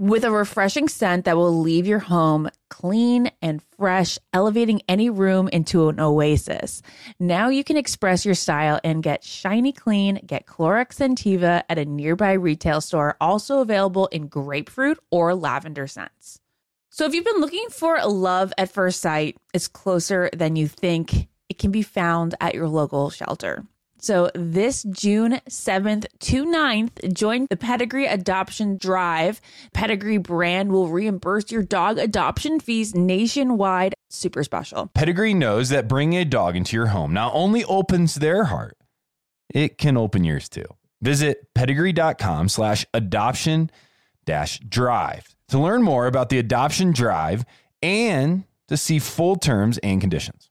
With a refreshing scent that will leave your home clean and fresh, elevating any room into an oasis. Now you can express your style and get shiny clean. Get Clorox Scentiva at a nearby retail store, also available in grapefruit or lavender scents. So if you've been looking for a love at first sight, it's closer than you think. It can be found at your local shelter. So this June 7th to 9th, join the Pedigree Adoption Drive. Pedigree brand will reimburse your dog adoption fees nationwide. Super special. Pedigree knows that bringing a dog into your home not only opens their heart, it can open yours too. Visit pedigree.com slash adoption dash drive to learn more about the adoption drive and to see full terms and conditions.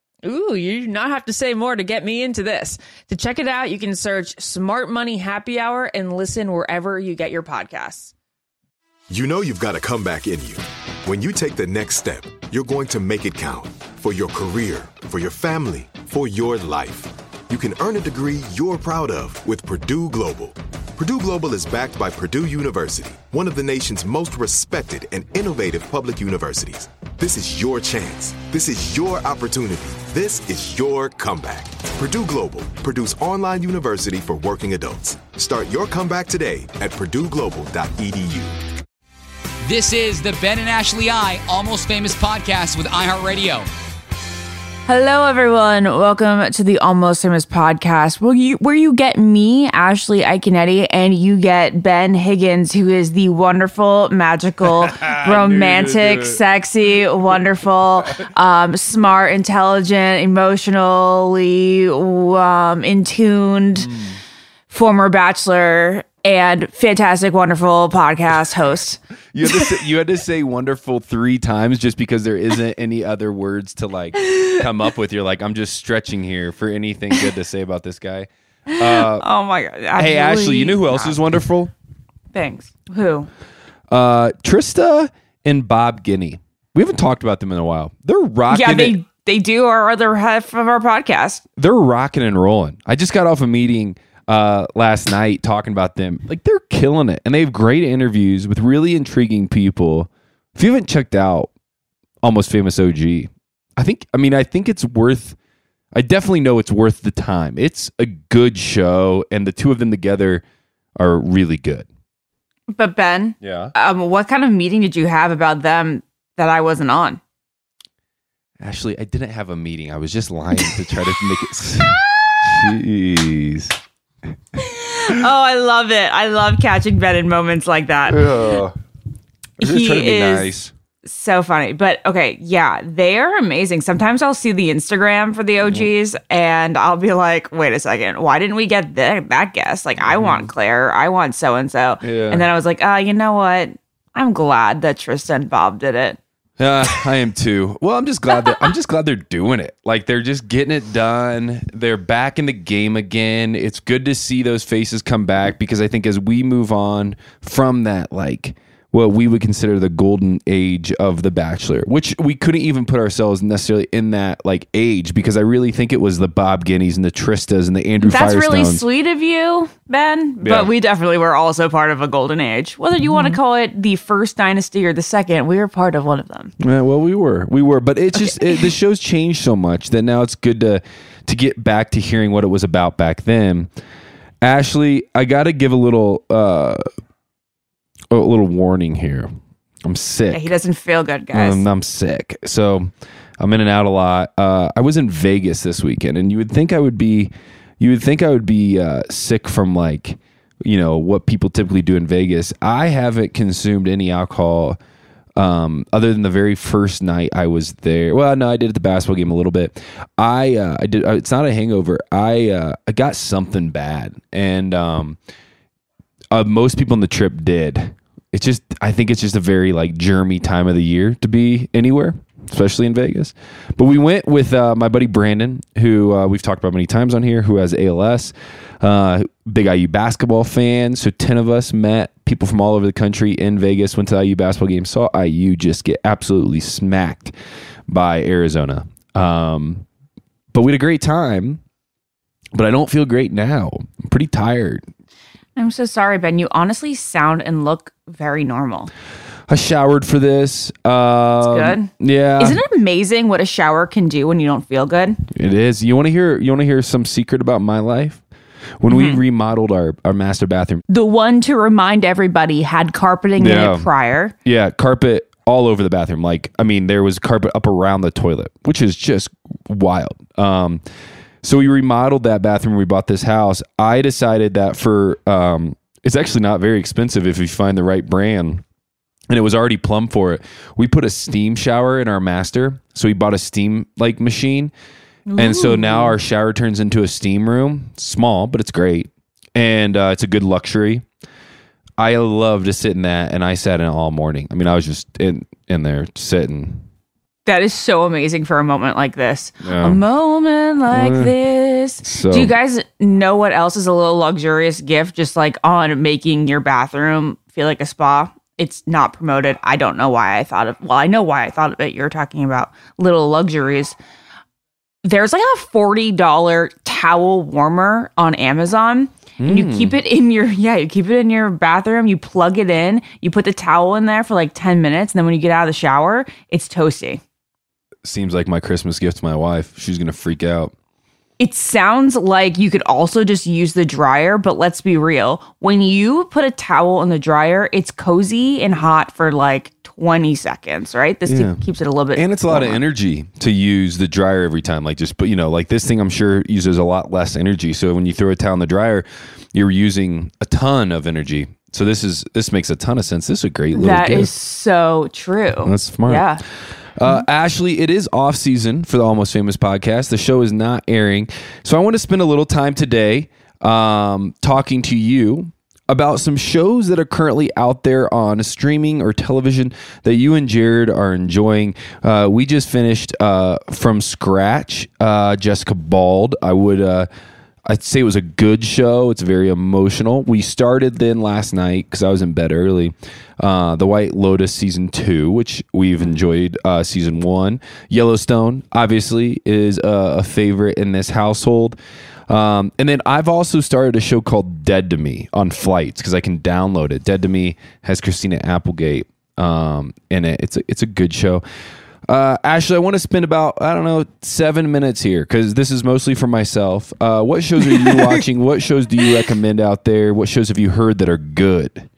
Ooh, you do not have to say more to get me into this. To check it out, you can search Smart Money Happy Hour and listen wherever you get your podcasts. You know you've got a comeback in you. When you take the next step, you're going to make it count for your career, for your family, for your life. You can earn a degree you're proud of with Purdue Global. Purdue Global is backed by Purdue University, one of the nation's most respected and innovative public universities. This is your chance. This is your opportunity. This is your comeback. Purdue Global, Purdue's online university for working adults. Start your comeback today at purdueglobal.edu. This is the Ben and Ashley I Almost Famous podcast with iHeartRadio. Hello, everyone. Welcome to the Almost Famous podcast, where you where you get me, Ashley Iaconetti, and you get Ben Higgins, who is the wonderful, magical, romantic, sexy, wonderful, um, smart, intelligent, emotionally um, in tuned former bachelor and fantastic, wonderful podcast host. You had, to say, you had to say wonderful three times just because there isn't any other words to like come up with. You're like, I'm just stretching here for anything good to say about this guy. Uh, Oh my god! hey, Ashley, you know who else is wonderful? Thanks. Who? Uh, Trista and Bob Guiney. We haven't talked about them in a while. They're rocking Yeah, it. they they do our other half of our podcast. they're rocking and rolling. I just got off a meeting uh, last night talking about them. Like they're killing it, and they have great interviews with really intriguing people. If you haven't checked out Almost Famous OG, I think. I mean, I think it's worth. I definitely know it's worth the time. It's a good show, and the two of them together are really good. But Ben, Yeah, um, what kind of meeting did you have about them that I wasn't on? Ashley, I didn't have a meeting. I was just lying to try to make it. Jeez. oh, I love it. I love catching Ben in moments like that. Ugh. I was just He trying to be is- nice. So funny. But okay, yeah, they are amazing. Sometimes I'll see the Instagram for the OGs and I'll be like, wait a second, why didn't we get that, that guest? Like, I want Claire, I want so and so. And then I was like, ah, you know what? I'm glad that Tristan and Bob did it. Yeah, I am too. Well, I'm just glad that I'm just glad they're doing it. Like they're just getting it done. They're back in the game again. It's good to see those faces come back because I think as we move on from that, like what we would consider the golden age of The Bachelor, which we couldn't even put ourselves necessarily in that like age because I really think it was the Bob Guineys and the Tristas and the Andrew That's really sweet of you, Ben. Yeah. But we definitely were also part of a golden age. Whether you want to call it the first dynasty or the second, we were part of one of them. Yeah, well, we were, we were, but it's just it, the show's changed so much that now it's good to to get back to hearing what it was about back then. Ashley, I got to give a little uh a little warning here. I'm sick. Yeah, he doesn't feel good, guys. Um, I'm sick. So I'm in and out a lot. Uh, I was in Vegas this weekend, and you would think I would be, you would think I would be uh, sick from like, you know, what people typically do in Vegas. I haven't consumed any alcohol um, other than the very first night I was there. Well, no, I did at the basketball game a little bit. I uh, I did. Uh, it's not a hangover. I uh, I got something bad, and um, uh, most people on the trip did. It's just I think it's just a very like germy time of the year to be anywhere, especially in Vegas. But we went with uh, my buddy Brandon, who uh, we've talked about many times on here, who has ALS. Uh, big IU basketball fan. So ten of us met people from all over the country in Vegas. Went to the IU basketball game. Saw IU just get absolutely smacked by Arizona. Um, but we had a great time. But I don't feel great now. I'm pretty tired. I'm so sorry, Ben. You honestly sound and look very normal. I showered for this. Um, good. Yeah. Isn't it amazing what a shower can do when you don't feel good? It is. You want to hear? You want to hear some secret about my life? When we remodeled our our master bathroom, The one to remind everybody had carpeting in it prior. yeah, carpet all over the bathroom. Like, I mean, there was carpet up around the toilet, which is just wild. Um, so we remodeled that bathroom. We bought this house. I decided that for um, it's actually not very expensive if you find the right brand. And it was already plumb for it. We put a steam shower in our master. So we bought a steam like machine. And so now our shower turns into a steam room. Small, but it's great. And uh, it's a good luxury. I love to sit in that, and I sat in it all morning. I mean, I was just in in there sitting. That is so amazing for a moment like this. Yeah. A moment like this. So- Do you guys know what else is a little luxurious gift just like on making your bathroom feel like a spa? It's not promoted. I don't know why I thought of well, I know why I thought of it. You're talking about little luxuries. There's like a $40 towel warmer on Amazon. And you keep hmm. it in your yeah, you keep it in your bathroom, you plug it in, you put the towel in there for like 10 minutes, and then when you get out of the shower, it's toasty. Seems like my Christmas gift to my wife. She's gonna freak out. It sounds like you could also just use the dryer, but let's be real. When you put a towel in the dryer, it's cozy and hot for like 20 seconds, right? This Yeah. keeps it a little bit. And it's a lot of warmer. energy to use the dryer every time. Like just, but you know, like this thing, I'm sure uses a lot less energy. So when you throw a towel in the dryer, you're using a ton of energy. So this is this makes a ton of sense. This is a great little That gift. is so true. That's smart. Yeah. Uh, Ashley, it is off season for the Almost Famous podcast. The show is not airing. So I want to spend a little time today um, talking to you about some shows that are currently out there on streaming or television that you and Jared are enjoying. Uh, we just finished uh, from scratch uh, Jessica Bald. I would. I'd say it was a good show. It's very emotional. We started then last night because I was in bed early. Uh, the White Lotus season two, which we've enjoyed uh, season one. Yellowstone, obviously, is a, a favorite in this household. Um, and then I've also started a show called Dead to Me on flights because I can download it. Dead to Me has Christina Applegate um, in it. It's a, it's a good show. Uh, Ashley, I want to spend about I don't know seven minutes here because this is mostly for myself. Uh, what shows are you watching? What shows do you recommend out there? What shows have you heard that are good?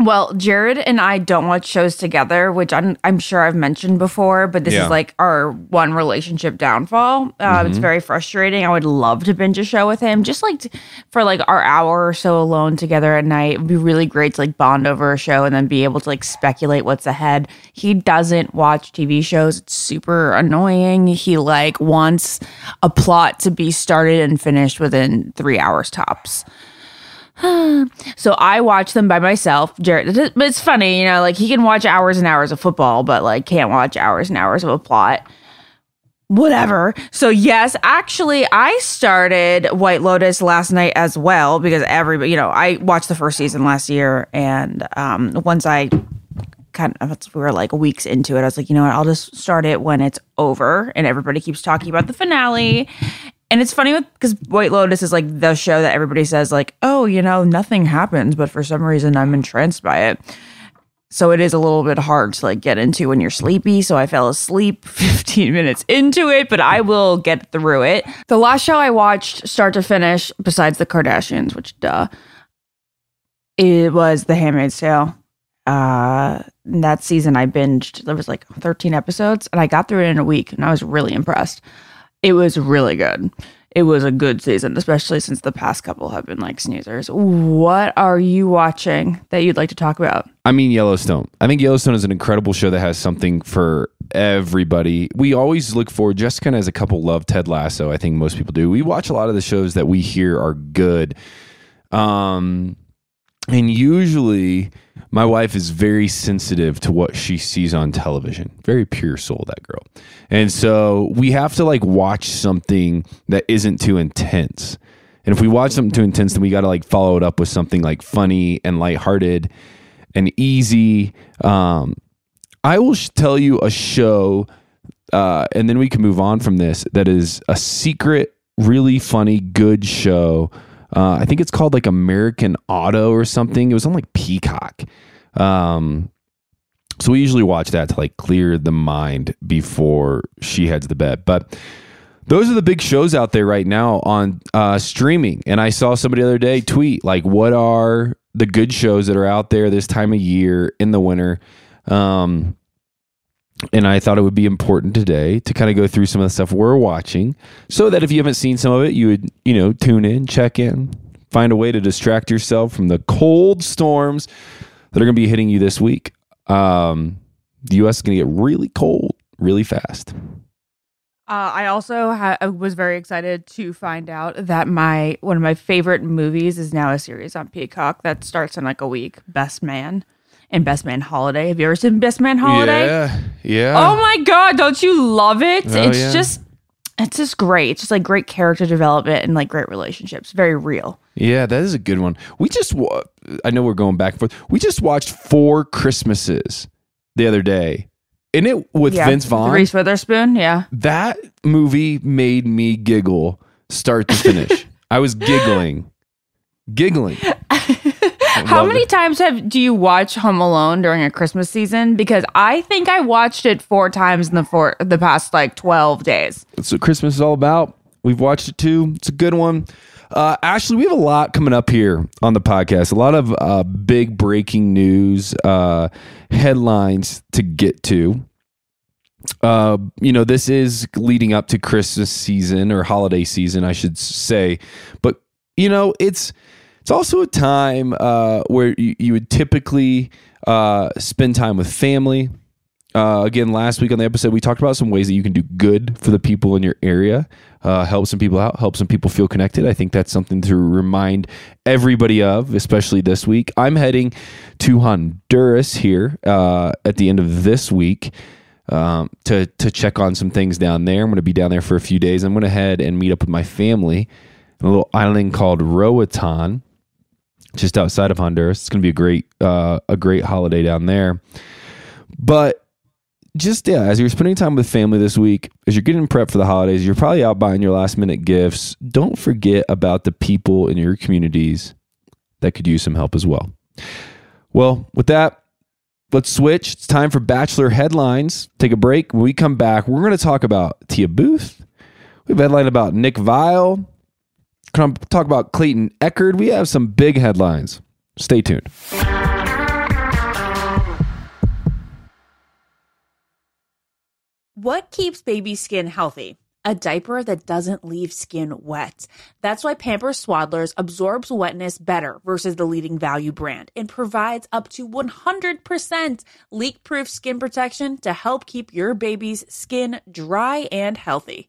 Well, Jared and I don't watch shows together, which I'm, I'm sure I've mentioned before, but this Yeah. is like our one relationship downfall. Uh, It's very frustrating. I would love to binge a show with him, just like for like our hour or so alone together at night. It'd be really great to like bond over a show and then be able to like speculate what's ahead. He doesn't watch TV shows. It's super annoying. He like wants a plot to be started and finished within three hours tops. So I watch them by myself. Jared, but it's funny, you know, like he can watch hours and hours of football, but like can't watch hours and hours of a plot. Whatever. So yes, actually, I started White Lotus last night as well because everybody, you know, I watched the first season last year, and um, once I kind of we were like weeks into it, I was like, you know what, I'll just start it when it's over, and everybody keeps talking about the finale. And it's funny because White Lotus is like the show that everybody says like, oh, you know, nothing happens, but for some reason I'm entranced by it. So it is a little bit hard to like get into when you're sleepy. So I fell asleep 15 minutes into it, but I will get through it. The last show I watched, start to finish, besides the Kardashians, which duh, it was The Handmaid's Tale. uh, that season I binged. There was like 13 episodes, and I got through it in a week, and I was really impressed. It was really good. It was a good season, especially since the past couple have been like snoozers. What are you watching that you'd like to talk about? I mean, Yellowstone. I think Yellowstone is an incredible show that has something for everybody. We always look forward, kind of as a couple love Ted Lasso. I think most people do. We watch a lot of the shows that we hear are good. Um, and usually my wife is very sensitive to what she sees on television. Very pure soul, that girl. And so we have to like watch something that isn't too intense. And if we watch something too intense, then we got to like follow it up with something like funny and lighthearted and easy. Um, I will tell you a show, uh, and then we can move on from this. That is a secret, really funny, good show. Uh, I think it's called like American Auto or something. It was on like Peacock. Um, so we usually watch that to like clear the mind before she heads to bed. But those are the big shows out there right now on uh, streaming. And I saw somebody the other day tweet like, "What are the good shows that are out there this time of year in the winter?" Um, and I thought it would be important today to kind of go through some of the stuff we're watching, so that if you haven't seen some of it, you would you know tune in, check in, find a way to distract yourself from the cold storms that are going to be hitting you this week. Um, the U.S. is going to get really cold really fast. Uh, I also ha- was very excited to find out that my one of my favorite movies is now a series on Peacock that starts in like a week. Best Man and Best Man Holiday. Have you ever seen Best Man Holiday? Yeah, yeah. Oh my god, don't you love it? Oh, it's yeah. just it's just great. It's just like great character development and like great relationships. Very real. Yeah, that is a good one. We just, wa- I know we're going back and forth. We just watched Four Christmases the other day, and it with yeah. Vince Vaughn. Reese Witherspoon. Yeah. that movie made me giggle start to finish. I was giggling, giggling. How many it. times have do you watch Home Alone during a Christmas season? Because I think I watched it four times in the four the past like twelve days. That's what Christmas is all about. We've watched it too. It's a good one. Uh, Ashley, we have a lot coming up here on the podcast. A lot of uh, big breaking news, uh, headlines to get to. Uh, you know, this is leading up to Christmas season or holiday season, I should say. But you know, it's it's also a time uh, where you, you would typically uh, spend time with family. Uh, again, last week on the episode, we talked about some ways that you can do good for the people in your area, uh, help some people out, help some people feel connected. I think that's something to remind everybody of, especially this week. I'm heading to Honduras here uh, at the end of this week um, to to check on some things down there. I'm going to be down there for a few days. I'm going to head and meet up with my family in a little island called Roatan, just outside of Honduras. It's going to be a great uh, a great holiday down there. But just yeah, as you're spending time with family this week, as you're getting prepped for the holidays, you're probably out buying your last minute gifts. Don't forget about the people in your communities that could use some help as well. Well, with that, let's switch. It's time for Bachelor headlines. Take a break. When we come back, we're going to talk about Tia Booth. We have a headline about Nick Viall. Talk about Clayton Echard. We have some big headlines. Stay tuned. What keeps baby skin healthy? A diaper that doesn't leave skin wet. That's why Pampers Swaddlers absorbs wetness better versus the leading value brand and provides up to 100% leak proof skin protection to help keep your baby's skin dry and healthy.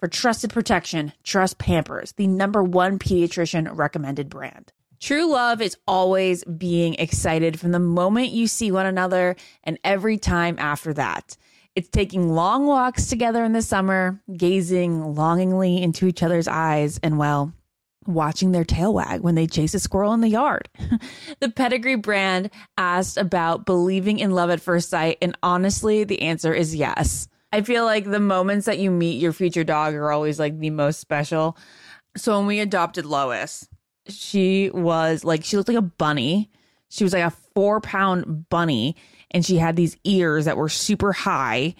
For trusted protection, trust Pampers, the number one pediatrician recommended brand. True love is always being excited from the moment you see one another and every time after that. It's taking long walks together in the summer, gazing longingly into each other's eyes, and well, watching their tail wag when they chase a squirrel in the yard. the Pedigree brand asked about believing in love at first sight, and honestly, the answer is yes. I feel like the moments that you meet your future dog are always like the most special. So when we adopted Lois, she was like she looked like a bunny. She was like a four pound bunny, and she had these ears that were super high.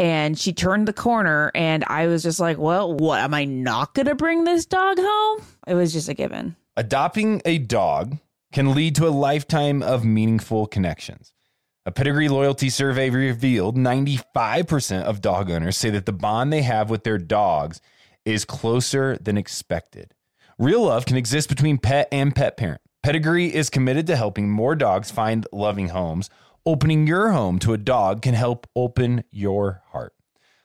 And she turned the corner, and I was just like, "Well, what am I not gonna bring this dog home?" It was just a given. Adopting a dog can lead to a lifetime of meaningful connections. A pedigree loyalty survey revealed 95% of dog owners say that the bond they have with their dogs is closer than expected. Real love can exist between pet and pet parent. Pedigree is committed to helping more dogs find loving homes. Opening your home to a dog can help open your heart.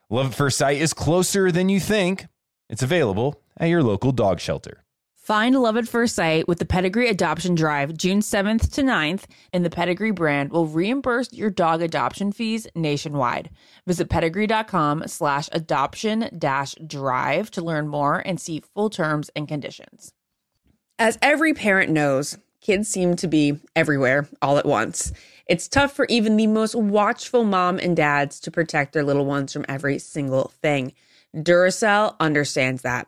Love at First Sight is closer than you think. It's available at your local dog shelter. Find love at first sight with the Pedigree Adoption Drive June 7th to 9th, and the Pedigree brand will reimburse your dog adoption fees nationwide. Visit pedigree.com slash adoption dash drive to learn more and see full terms and conditions. As every parent knows, kids seem to be everywhere all at once. It's tough for even the most watchful mom and dads to protect their little ones from every single thing. Duracell understands that.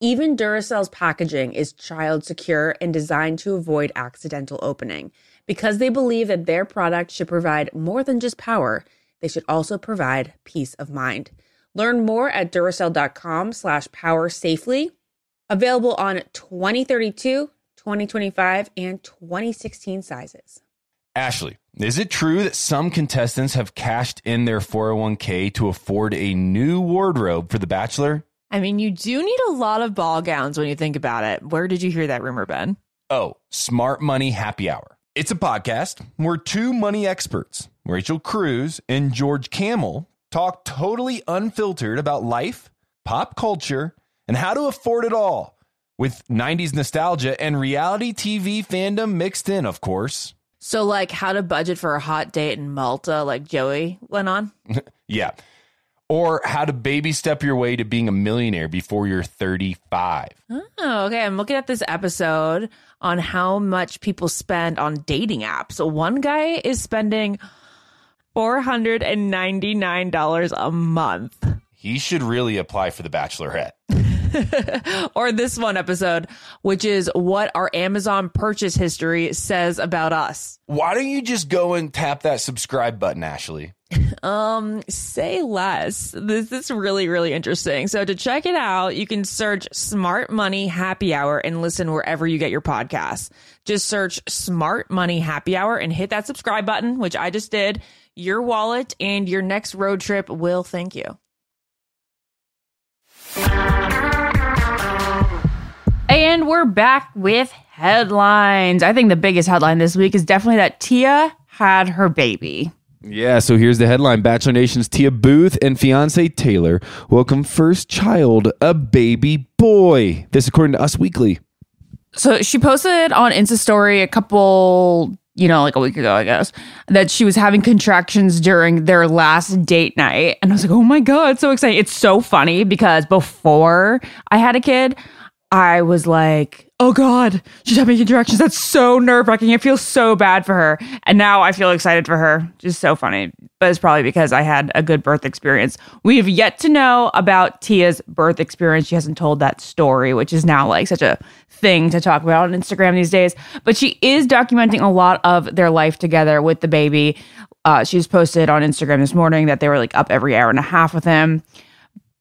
Even Duracell's packaging is child secure and designed to avoid accidental opening. Because they believe that their product should provide more than just power, they should also provide peace of mind. Learn more at Duracell.com slash power safely. Available on 2032, 2025, and 2016 sizes. Ashley, is it true that some contestants have cashed in their 401k to afford a new wardrobe for The Bachelor? I mean, you do need a lot of ball gowns when you think about it. Where did you hear that rumor, Ben? Oh, Smart Money Happy Hour. It's a podcast where two money experts, Rachel Cruz and George Kamel, talk totally unfiltered about life, pop culture, and how to afford it all with 90s nostalgia and reality TV fandom mixed in, of course. So, like, how to budget for a hot date in Malta, like Joey went on? Yeah. Or how to baby step your way to being a millionaire before you're 35. Oh, okay. I'm looking at this episode on how much people spend on dating apps. So, one guy is spending $499 a month. He should really apply for the Bachelorette. or this one episode, which is what our Amazon purchase history says about us. Why don't you just go and tap that subscribe button, Ashley? Um, say less. This is really, really interesting. So to check it out, you can search Smart Money Happy Hour and listen wherever you get your podcasts. Just search Smart Money Happy Hour and hit that subscribe button, which I just did. Your wallet and your next road trip will thank you. And we're back with headlines. I think the biggest headline this week is definitely that Tia had her baby. Yeah, so here's the headline Bachelor Nation's Tia Booth and fiance Taylor welcome first child, a baby boy. This according to Us Weekly. So she posted on Insta story a couple, you know, like a week ago, I guess, that she was having contractions during their last date night. And I was like, oh my God, so exciting. It's so funny because before I had a kid, I was like, oh God, she's having contractions. That's so nerve wracking. I feel so bad for her. And now I feel excited for her. Just so funny. But it's probably because I had a good birth experience. We have yet to know about Tia's birth experience. She hasn't told that story, which is now like such a thing to talk about on Instagram these days. But she is documenting a lot of their life together with the baby. Uh, she's posted on Instagram this morning that they were like up every hour and a half with him.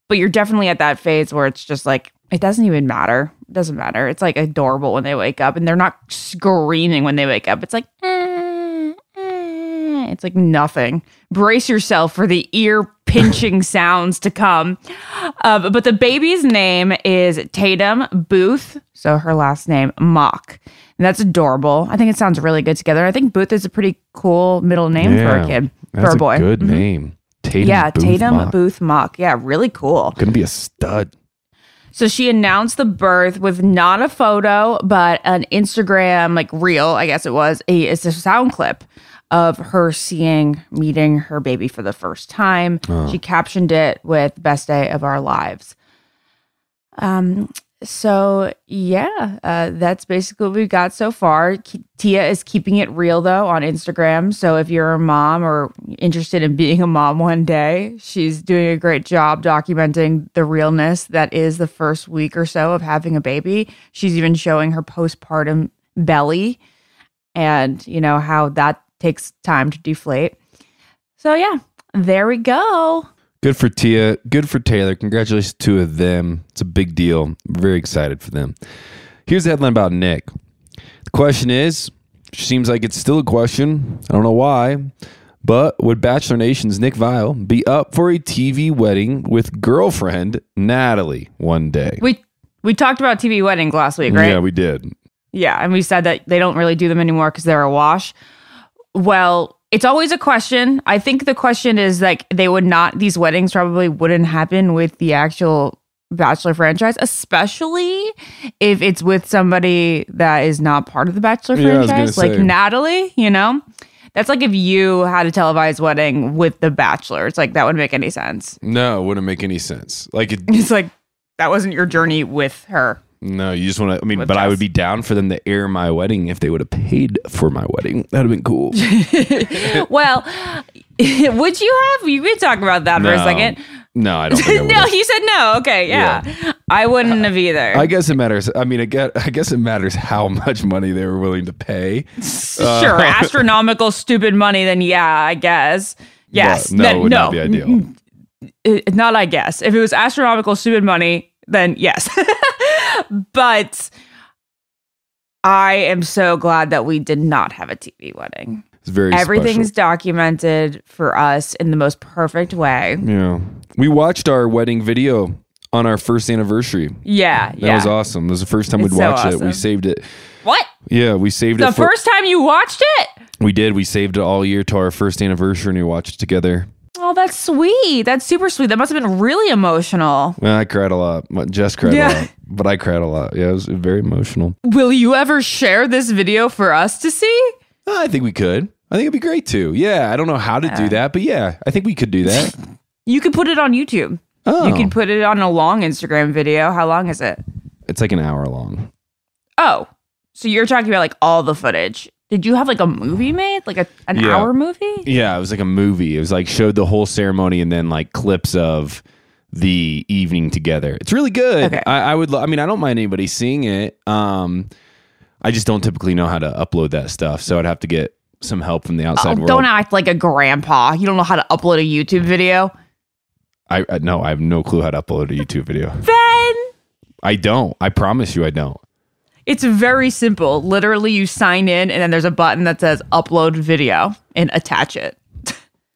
But you're definitely at that phase where it's just like, it doesn't even matter. It doesn't matter. It's like adorable when they wake up and they're not screaming when they wake up. It's like, eh, eh. it's like nothing. Brace yourself for the ear pinching sounds to come. Uh, but the baby's name is Tatum Booth. So her last name, Mock. And that's adorable. I think it sounds really good together. I think Booth is a pretty cool middle name for a kid, for That's a boy. good Mhm. name. Tatum yeah, Booth Tatum Mock. Booth Mock. Yeah, really cool. Gonna be a stud. So she announced the birth with not a photo, but an Instagram like reel, I guess it was. A, it's a sound clip of her seeing meeting her baby for the first time. She captioned it with "Best day of our lives." Um. So yeah, uh, that's basically what we've got so far. K- Tia is keeping it real though on Instagram. So if you're a mom or interested in being a mom one day, she's doing a great job documenting the realness that is the first week or so of having a baby. She's even showing her postpartum belly and you know how that takes time to deflate. So yeah, there we go. Good for Tia. Good for Taylor. Congratulations to them. It's a big deal. I'm very excited for them. Here's the headline about Nick. The question is, seems like it's still a question. I don't know why, but would Bachelor Nation's Nick Viall be up for a TV wedding with girlfriend Natalie one day? We we talked about TV weddings last week, right? Yeah, we did. Yeah, and we said that they don't really do them anymore because they're a wash. Well, it's always a question. I think the question is like they would not; these weddings probably wouldn't happen with the actual Bachelor franchise, especially if it's with somebody that is not part of the Bachelor Yeah, I was gonna franchise, like say. Natalie. You know, that's like if you had a televised wedding with the Bachelor. It's like that wouldn't make any sense. No, it wouldn't make any sense. Like, it, It's like that wasn't your journey with her. No, you just want to. I mean, but I would be down for them to air my wedding if they would have paid for my wedding. That'd have been cool. well, would you have? You could talk about that for a second. No, I don't I no, you said no. Okay, yeah. I wouldn't have either. I guess it matters. I mean, I guess, I guess it matters how much money they were willing to pay. sure, astronomical, stupid money. Then yeah, I guess. Yes. No, Then it would not be ideal. Uh, not I guess. If it was astronomical, stupid money, then yes. But I am so glad that we did not have a TV wedding. It's very Everything's special. documented for us in the most perfect way. Yeah, we watched our wedding video on our first anniversary. Yeah, That yeah. was awesome. That was the first time we'd so watched it. awesome. We saved it. What? Yeah, we saved The it. For, first time you watched it? we did. We saved it all year to our first anniversary, and we watched it together. Oh, that's sweet. That's super sweet. That must have been really emotional. Well, I cried a lot. Jess cried Yeah. a lot, but I cried a lot. Yeah, it was very emotional. Will you ever share this video for us to see? Uh, I think we could. I think it'd be great too. Yeah, I don't know how to do that, but yeah, I think we could do that. You could put it on YouTube. Oh, You could oh. put it on a long Instagram video. How long is it? it's like an hour long. Oh, so you're talking about like all the footage. Did you have like a movie made? Like a, an Yeah. hour movie? Yeah, it was like a movie. It was like showed the whole ceremony and then like clips of the evening together. It's really good. Okay. I, I would. lo- I mean, I don't mind anybody seeing it. Um, I just don't typically know how to upload that stuff, so I'd have to get some help from the Oh, outside world. don't act like a grandpa. You don't know how to upload a YouTube video. I, I no, I have no clue how to upload a YouTube video. Then I don't. I promise you, I don't. It's very simple. Literally, you sign in and then there's a button that says upload video and attach it.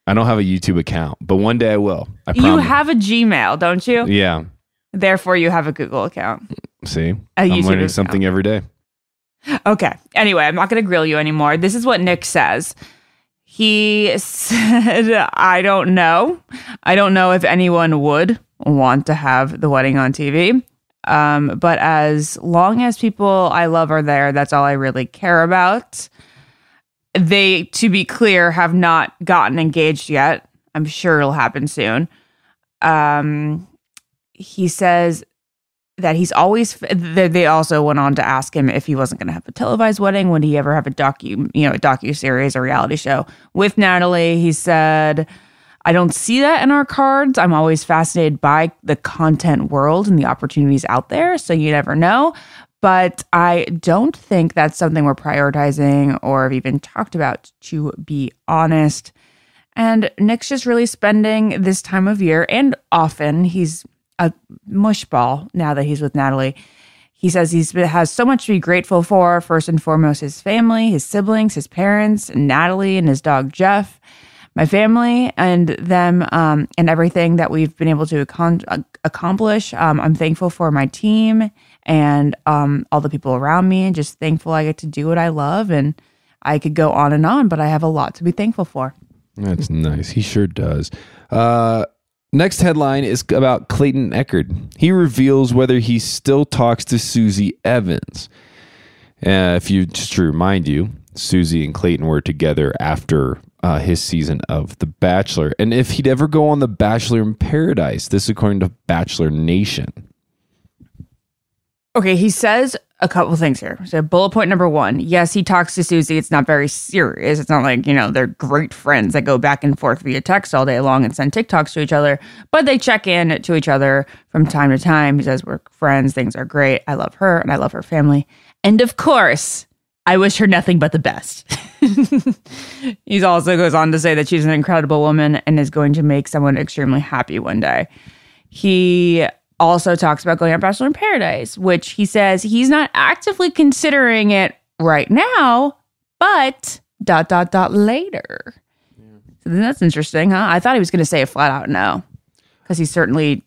I don't have a YouTube account, but one day I will. I You have a Gmail, don't you? Yeah. Therefore, you have a Google account. See, A I'm learning account. something every day. Okay. Anyway, I'm not going to grill you anymore. This is what Nick says. He said, I don't know. I don't know if anyone would want to have the wedding on TV. Um, but as long as people I love are there, that's all I really care about. They, to be clear, have not gotten engaged yet. I'm sure it'll happen soon. Um, he says that he's always they also went on to ask him if he wasn't going to have a televised wedding would he ever have a docu you know a docu series or reality show with Natalie he said I don't see that in our cards I'm always fascinated by the content world and the opportunities out there so you never know but I don't think that's something we're prioritizing or have even talked about to be honest and Nick's just really spending this time of year and often he's a mushball now that he's with Natalie. He says he has so much to be grateful for. First and foremost, his family, his siblings, his parents, and Natalie, and his dog Jeff, my family, and them, um, and everything that we've been able to accom- ac- accomplish. Um, I'm thankful for my team and um, all the people around me, and just thankful I get to do what I love. And I could go on and on, but I have a lot to be thankful for. That's nice. He sure does. Uh, next headline is about Clayton Echard. He reveals whether he still talks to Susie Evans. Uh, if you just to remind you, Susie and Clayton were together after uh, his season of The Bachelor, and if he'd ever go on The Bachelor in Paradise. This according to Bachelor Nation. Okay, he says a couple things here. So, bullet point number one yes, he talks to Susie. It's not very serious. It's not like, you know, they're great friends that go back and forth via text all day long and send TikToks to each other, but they check in to each other from time to time. He says, We're friends. Things are great. I love her and I love her family. And of course, I wish her nothing but the best. he also goes on to say that she's an incredible woman and is going to make someone extremely happy one day. He also talks about going on Bachelor in Paradise, which he says he's not actively considering it right now, but dot dot dot later. So then that's interesting, huh? I thought he was going to say a flat out no, because he certainly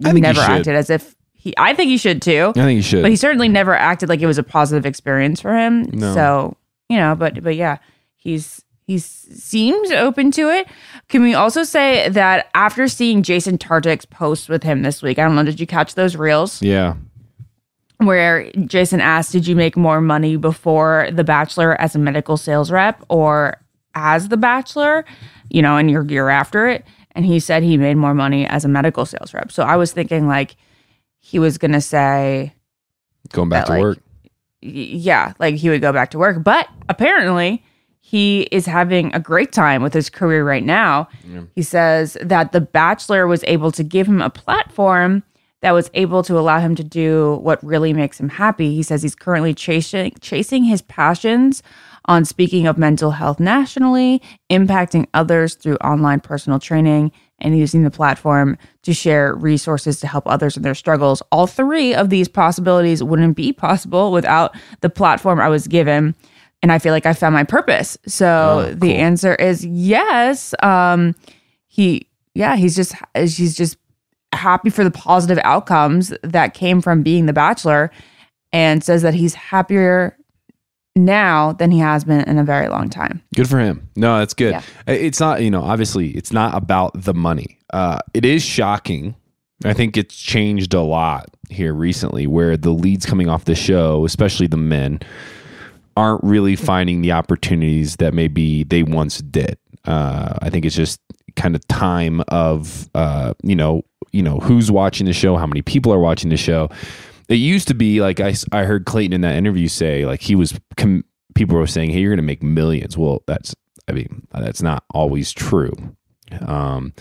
never acted as if he. I think he should too, I think he should. but he certainly never acted like it was a positive experience for him. No. So you know, but but yeah, he's he seems open to it. Can we also say that after seeing Jason Tartick's post with him this week, I don't know, did you catch those reels yeah. where Jason asked, "Did you make more money before The Bachelor as a medical sales rep or as The Bachelor?" You know, and your year after it, and he said he made more money as a medical sales rep. So I was thinking like he was gonna say Going back that, to like, work. yeah, like he would go back to work. But apparently, he is having a great time with his career right now. He says that The Bachelor was able to give him a platform that was able to allow him to do what really makes him happy. He says he's currently chasing chasing his passions on speaking of mental health nationally, impacting others through online personal training, and using the platform to share resources to help others in their struggles. All three of these possibilities wouldn't be possible without the platform I was given. And I feel like I found my purpose. So Oh, the answer is yes. Um, he, yeah, he's just, he's just happy for the positive outcomes that came from being the bachelor and says that he's happier now than he has been in a very long time. Good for him. No, that's good. Yeah. It's not, you know, obviously it's not about the money. Uh, it is shocking. I think it's changed a lot here recently where the leads coming off the show, especially the men, aren't really finding the opportunities that maybe they once did. Uh, I think it's just kind of time of, uh, you know, you know who's watching the show, how many people are watching the show. It used to be like I, I heard Clayton in that interview say like he was com- people were saying hey you're going to make millions. Well, that's I mean that's not always true. Um,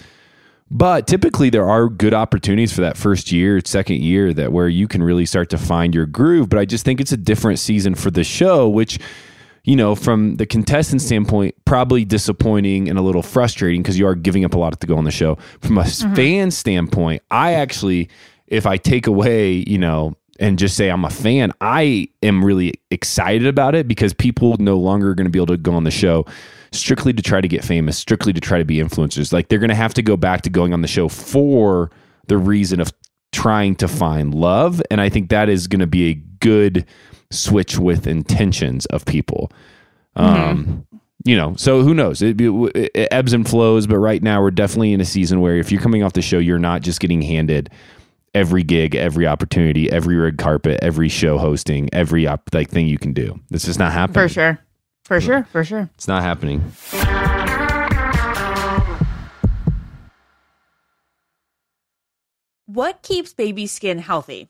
but typically there are good opportunities for that first year, second year that where you can really start to find your groove. But I just think it's a different season for the show, which you know, from the contestant standpoint, probably disappointing and a little frustrating because you are giving up a lot to go on the show. From a fan standpoint, I actually, if I take away, you know, and just say I'm a fan, I am really excited about it because people no longer are going to be able to go on the show strictly to try to get famous, strictly to try to be influencers. Like they're going to have to go back to going on the show for the reason of trying to find love. And I think that is going to be a good switch with intentions of people. Um, you know, so who knows? It, it, it ebbs and flows, but right now we're definitely in a season where if you're coming off the show, you're not just getting handed every gig, every opportunity, every red carpet, every show hosting, every op- like thing you can do. It's just not happening. For sure. For sure. For sure. It's not happening. What keeps baby skin healthy?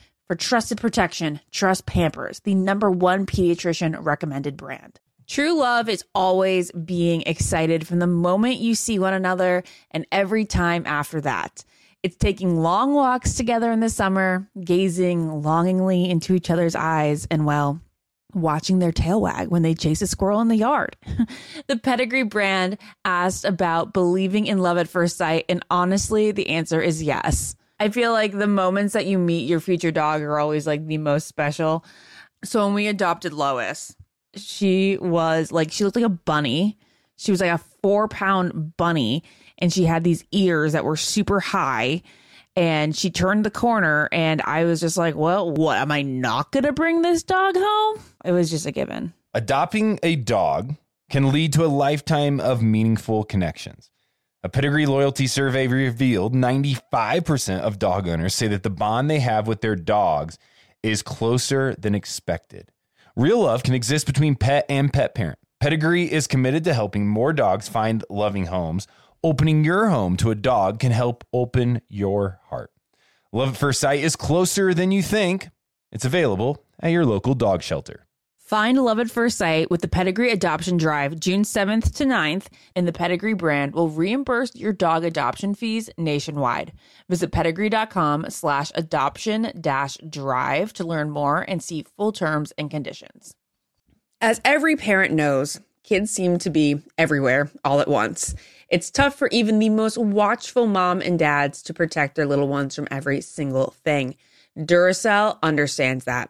For trusted protection, trust Pampers, the number one pediatrician recommended brand. True love is always being excited from the moment you see one another and every time after that. It's taking long walks together in the summer, gazing longingly into each other's eyes, and well, watching their tail wag when they chase a squirrel in the yard. the Pedigree brand asked about believing in love at first sight, and honestly, the answer is yes. I feel like the moments that you meet your future dog are always like the most special. So when we adopted Lois, she was like, she looked like a bunny. She was like a four pound bunny, and she had these ears that were super high. And she turned the corner, and I was just like, well, what? Am I not going to bring this dog home? It was just a given. Adopting a dog can lead to a lifetime of meaningful connections. A pedigree loyalty survey revealed 95% of dog owners say that the bond they have with their dogs is closer than expected. Real love can exist between pet and pet parent. Pedigree is committed to helping more dogs find loving homes. Opening your home to a dog can help open your heart. Love at First Sight is closer than you think. It's available at your local dog shelter. Find love at first sight with the Pedigree Adoption Drive June 7th to 9th, and the Pedigree brand will reimburse your dog adoption fees nationwide. Visit pedigree.com slash adoption dash drive to learn more and see full terms and conditions. As every parent knows, kids seem to be everywhere all at once. It's tough for even the most watchful mom and dads to protect their little ones from every single thing. Duracell understands that.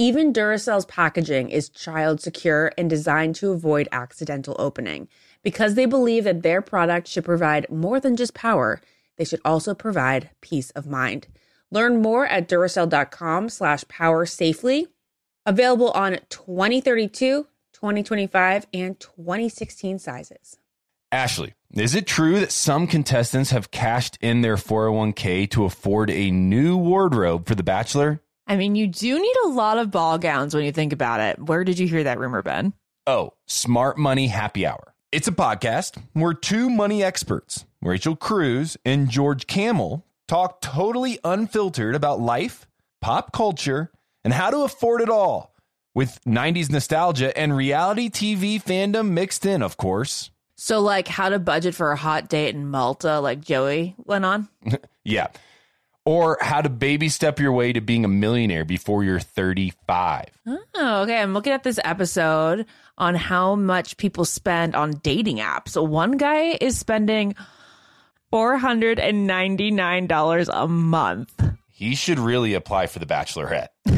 Even Duracell's packaging is child secure and designed to avoid accidental opening. Because they believe that their product should provide more than just power, they should also provide peace of mind. Learn more at Duracell.com slash power safely. Available on 2032, 2025, and 2016 sizes. Ashley, is it true that some contestants have cashed in their 401k to afford a new wardrobe for The Bachelor? I mean, you do need a lot of ball gowns when you think about it. Where did you hear that rumor, Ben? Oh, Smart Money Happy Hour. It's a podcast where two money experts, Rachel Cruz and George Kamel, talk totally unfiltered about life, pop culture, and how to afford it all with 90s nostalgia and reality TV fandom mixed in, of course. So, like, how to budget for a hot date in Malta, like Joey went on? yeah or how to baby step your way to being a millionaire before you're 35. Oh, okay. I'm looking at this episode on how much people spend on dating apps. So one guy is spending $499 a month. He should really apply for the bachelorette.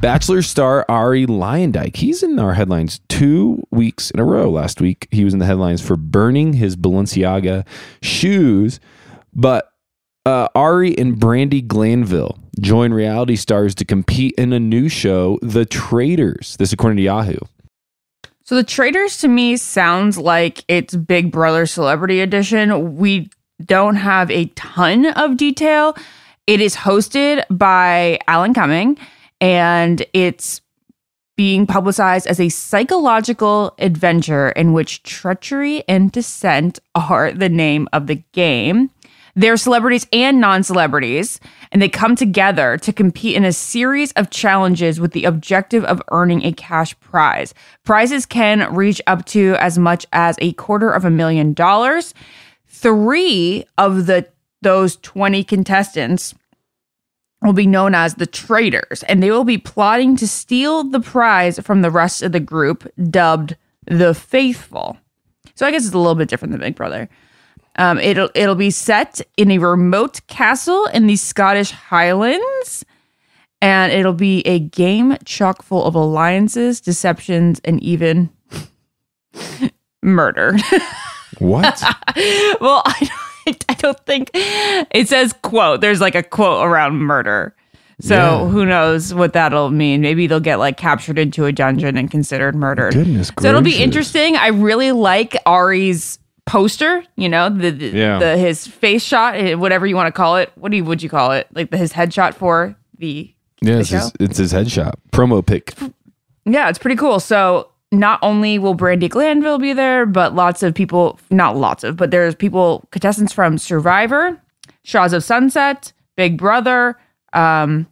Bachelor star Arie Luyendyk. He's in our headlines two weeks in a row. Last week, he was in the headlines for burning his Balenciaga shoes. But uh, Arie and Brandi Glanville join reality stars to compete in a new show, The Traitors. This, according to Yahoo. So, The Traitors to me sounds like it's Big Brother Celebrity Edition. We don't have a ton of detail. It is hosted by Alan Cumming and it's being publicized as a psychological adventure in which treachery and dissent are the name of the game. They're celebrities and non celebrities, and they come together to compete in a series of challenges with the objective of earning a cash prize. Prizes can reach up to as much as a quarter of a million dollars. Three of the those 20 contestants will be known as the traitors, and they will be plotting to steal the prize from the rest of the group, dubbed the faithful. So I guess it's a little bit different than Big Brother. Um, it'll it'll be set in a remote castle in the Scottish Highlands, and it'll be a game chock full of alliances, deceptions, and even murder. What? well, I don't, I don't think it says quote. There's like a quote around murder. So Yeah. who knows what that'll mean? Maybe they'll get like captured into a dungeon and considered murdered. Goodness So it'll be interesting. I really like Arie's poster. You know, the the, Yeah. the his face shot, eh, whatever you want to call it. What do you would you call it? Like the, his headshot for the yeah, it's the his, it's his headshot promo pic. Yeah, it's pretty cool. So not only will Brandi Glanville be there, but lots of people, not lots of, but there's people, contestants from Survivor, Shahs of Sunset, Big Brother, um,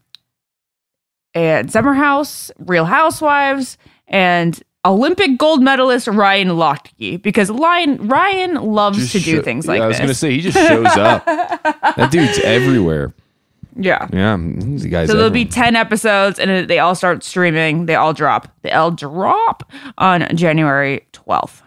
and Summer House, Real Housewives, and Olympic gold medalist Ryan Lochte. Because Ryan, Ryan loves Just to do things Yeah, like I was gonna say he just shows up. that dude's everywhere. Yeah. Yeah, the guy's. So there'll be 10 episodes and they all start streaming. They all drop. They all drop on January 12th.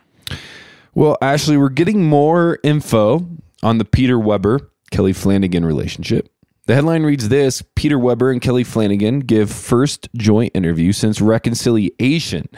Well, Ashley, we're getting more info on the Peter Weber Kelly Flanagan relationship. The headline reads this Peter Weber and Kelly Flanagan give first joint interview since reconciliation.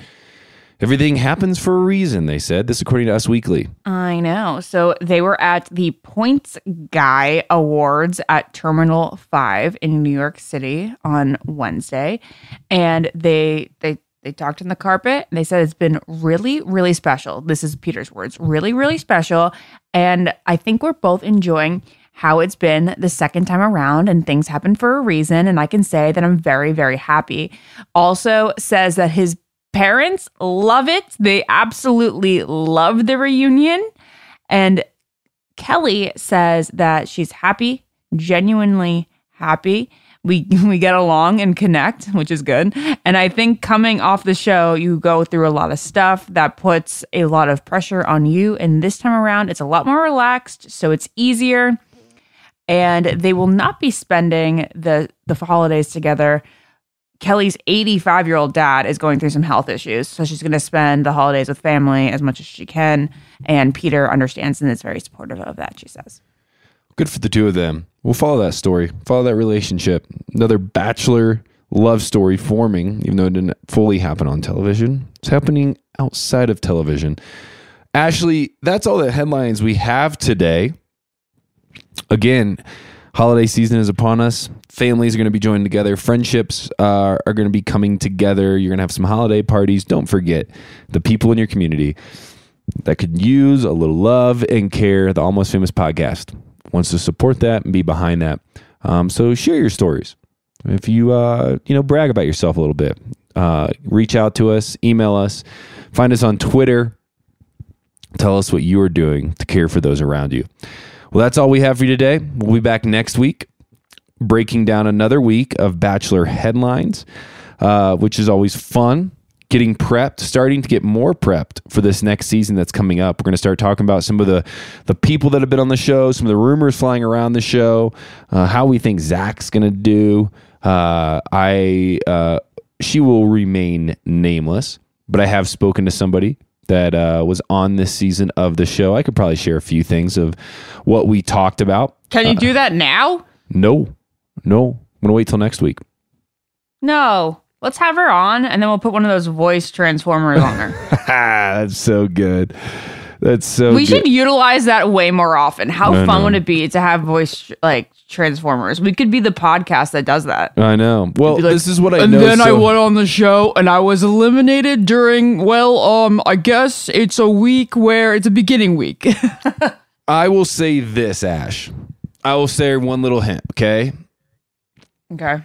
Everything happens for a reason, they said. This according to Us Weekly. I know. So they were at the Points Guy Awards at Terminal 5 in New York City on Wednesday and they they they talked on the carpet and they said it's been really really special. This is Peter's words. Really really special and I think we're both enjoying how it's been the second time around and things happen for a reason and I can say that I'm very very happy. Also says that his parents love it. They absolutely love the reunion. And Kelly says that she's happy, genuinely happy. We we get along and connect, which is good. And I think coming off the show, you go through a lot of stuff that puts a lot of pressure on you. And this time around, it's a lot more relaxed, so it's easier. And they will not be spending the the holidays together. Kelly's 85 year old dad is going through some health issues. So she's going to spend the holidays with family as much as she can. And Peter understands and is very supportive of that, she says. Good for the two of them. We'll follow that story, follow that relationship. Another bachelor love story forming, even though it didn't fully happen on television. It's happening outside of television. Ashley, that's all the headlines we have today. Again, holiday season is upon us. Families are going to be joining together. Friendships uh, are going to be coming together. You're going to have some holiday parties. Don't forget the people in your community that could use a little love and care. The Almost Famous podcast wants to support that and be behind that. Um, so share your stories. If you uh, you know brag about yourself a little bit, uh, reach out to us, email us, find us on Twitter. Tell us what you are doing to care for those around you. Well, that's all we have for you today. We'll be back next week, breaking down another week of Bachelor headlines, uh, which is always fun. Getting prepped, starting to get more prepped for this next season that's coming up. We're going to start talking about some of the the people that have been on the show, some of the rumors flying around the show, uh, how we think Zach's going to do. Uh, I uh, she will remain nameless, but I have spoken to somebody that uh, was on this season of the show. I could probably share a few things of what we talked about. Can you do that now? No, no, I'm gonna wait till next week. No. Let's have her on and then we'll put one of those voice transformers on her. That's so good. That's so. we good. should utilize that way more often. How I fun know. would it be to have voice like transformers? We could be the podcast that does that. I know. Well, like, this is what I and know. then I went on the show and I was eliminated during well, um, I guess it's a week where it's a beginning week. I will say this, Ash. I will say one little hint. Okay. okay.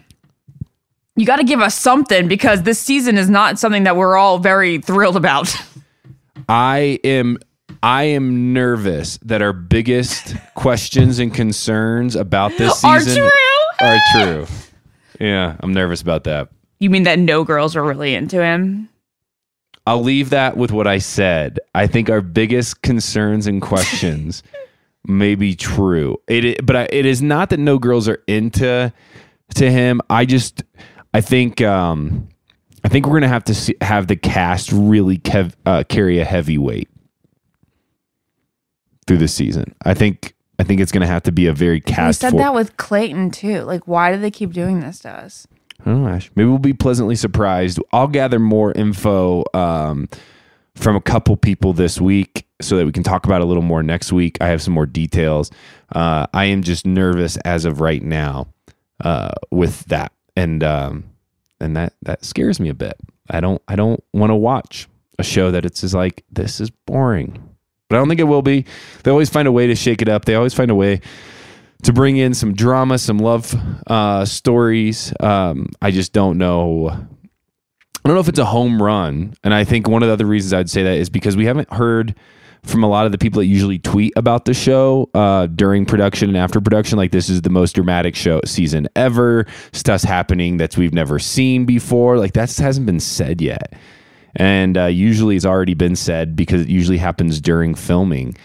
You got to give us something because this season is not something that we're all very thrilled about. I am. I am nervous that our biggest questions and concerns about this season Are true? are true. Yeah, I'm nervous about that. You mean that no girls are really into him? I'll leave that with what I said. I think our biggest concerns and questions may be true. It, but I, it is not that no girls are into to him. I just, I think, um, I think we're gonna have to see, have the cast really kev, uh, carry a heavy weight. Through the season. I think I think it's going to have to be a very We cast. said for- that with Clayton too. Like, why do they keep doing this to us? Know, Ash. Maybe we'll be pleasantly surprised. I'll gather more info um, from a couple people this week so that we can talk about a little more next week. I have some more details. Uh, I am just nervous as of right now uh, with that, and um, and that that scares me a bit. I don't I don't want to watch a show that it's just like this is boring, but I don't think it will be. They always find a way to shake it up. They always find a way to bring in some drama, some love uh, stories. Um, I just don't know. I don't know if it's a home run. And I think one of the other reasons I'd say that is because we haven't heard from a lot of the people that usually tweet about the show uh, during production and after production. Like this is the most dramatic show season ever. Stuff's happening that we've never seen before. Like that hasn't been said yet. And uh, usually it's already been said because it usually happens during filming.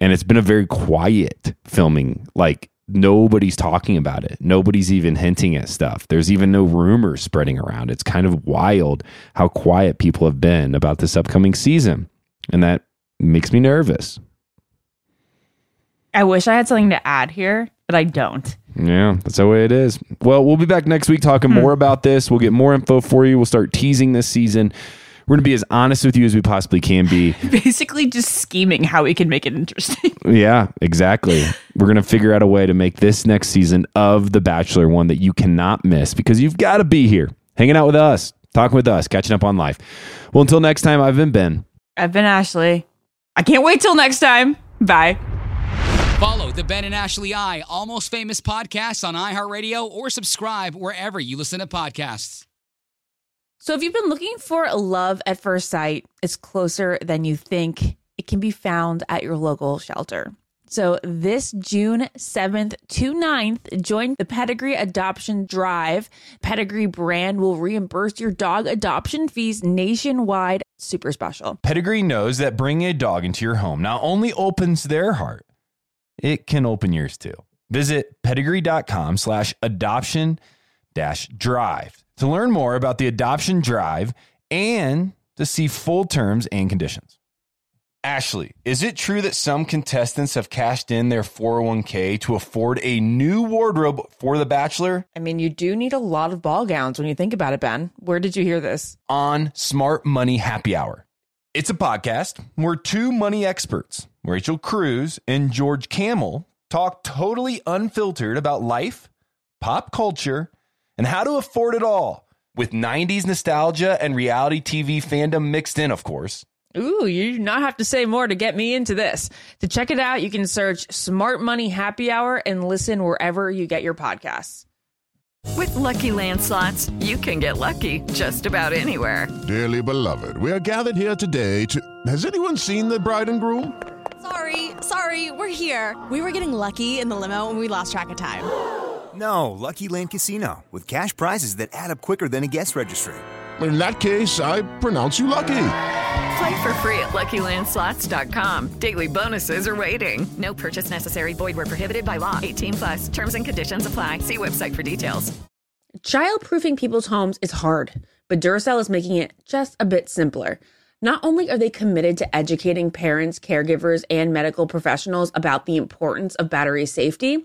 And it's been a very quiet filming. Like nobody's talking about it. Nobody's even hinting at stuff. There's even no rumors spreading around. It's kind of wild how quiet people have been about this upcoming season. And that makes me nervous. I wish I had something to add here, but I don't. yeah that's the way it is. Well we'll be back next week talking more about this. We'll get more info for you. We'll start teasing this season we're going to be as honest with you as we possibly can be Basically, just scheming how we can make it interesting. Yeah, exactly. We're going to figure out a way to make this next season of The Bachelor one that you cannot miss because you've got to be here, hanging out with us, talking with us, catching up on life. Well, until next time, I've been Ben. I've been Ashley. I can't wait till next time. Bye. Follow the Ben and Ashley I Almost Famous podcast on iHeartRadio or subscribe wherever you listen to podcasts. So, if you've been looking for love at first sight, it's closer than you think. It can be found at your local shelter. So, this June 7th to 9th, join the Pedigree Adoption Drive. Pedigree brand will reimburse your dog adoption fees nationwide. Super special. Pedigree knows that bringing a dog into your home not only opens their heart, it can open yours too. Visit pedigree.com slash adoption dash drive to learn more about the adoption drive and to see full terms and conditions. Ashley, is it true that some contestants have cashed in their 401k to afford a new wardrobe for The Bachelor I mean, you do need a lot of ball gowns when you think about it, Ben. Where did you hear this? on Smart Money Happy Hour? It's a podcast where two money experts, Rachel Cruz and George Kamel, talk totally unfiltered about life, pop culture, and how to afford it all with 90s nostalgia and reality TV fandom mixed in, of course. Ooh, you do not have to say more to get me into this. To check it out, you can search Smart Money Happy Hour and listen wherever you get your podcasts. With Lucky Land slots, you can get lucky just about anywhere. Dearly beloved, we are gathered here today to. Has anyone seen the bride and groom? Sorry, sorry, we're here. We were getting lucky in the limo and we lost track of time. No, Lucky Land Casino, with cash prizes that add up quicker than a guest registry. In that case, I pronounce you lucky. Play for free at LuckyLandSlots.com. Daily bonuses are waiting. No purchase necessary. Void where prohibited by law. 18 plus. Terms and conditions apply. See website for details. Childproofing people's homes is hard, but Duracell is making it just a bit simpler. Not only are they committed to educating parents, caregivers, and medical professionals about the importance of battery safety,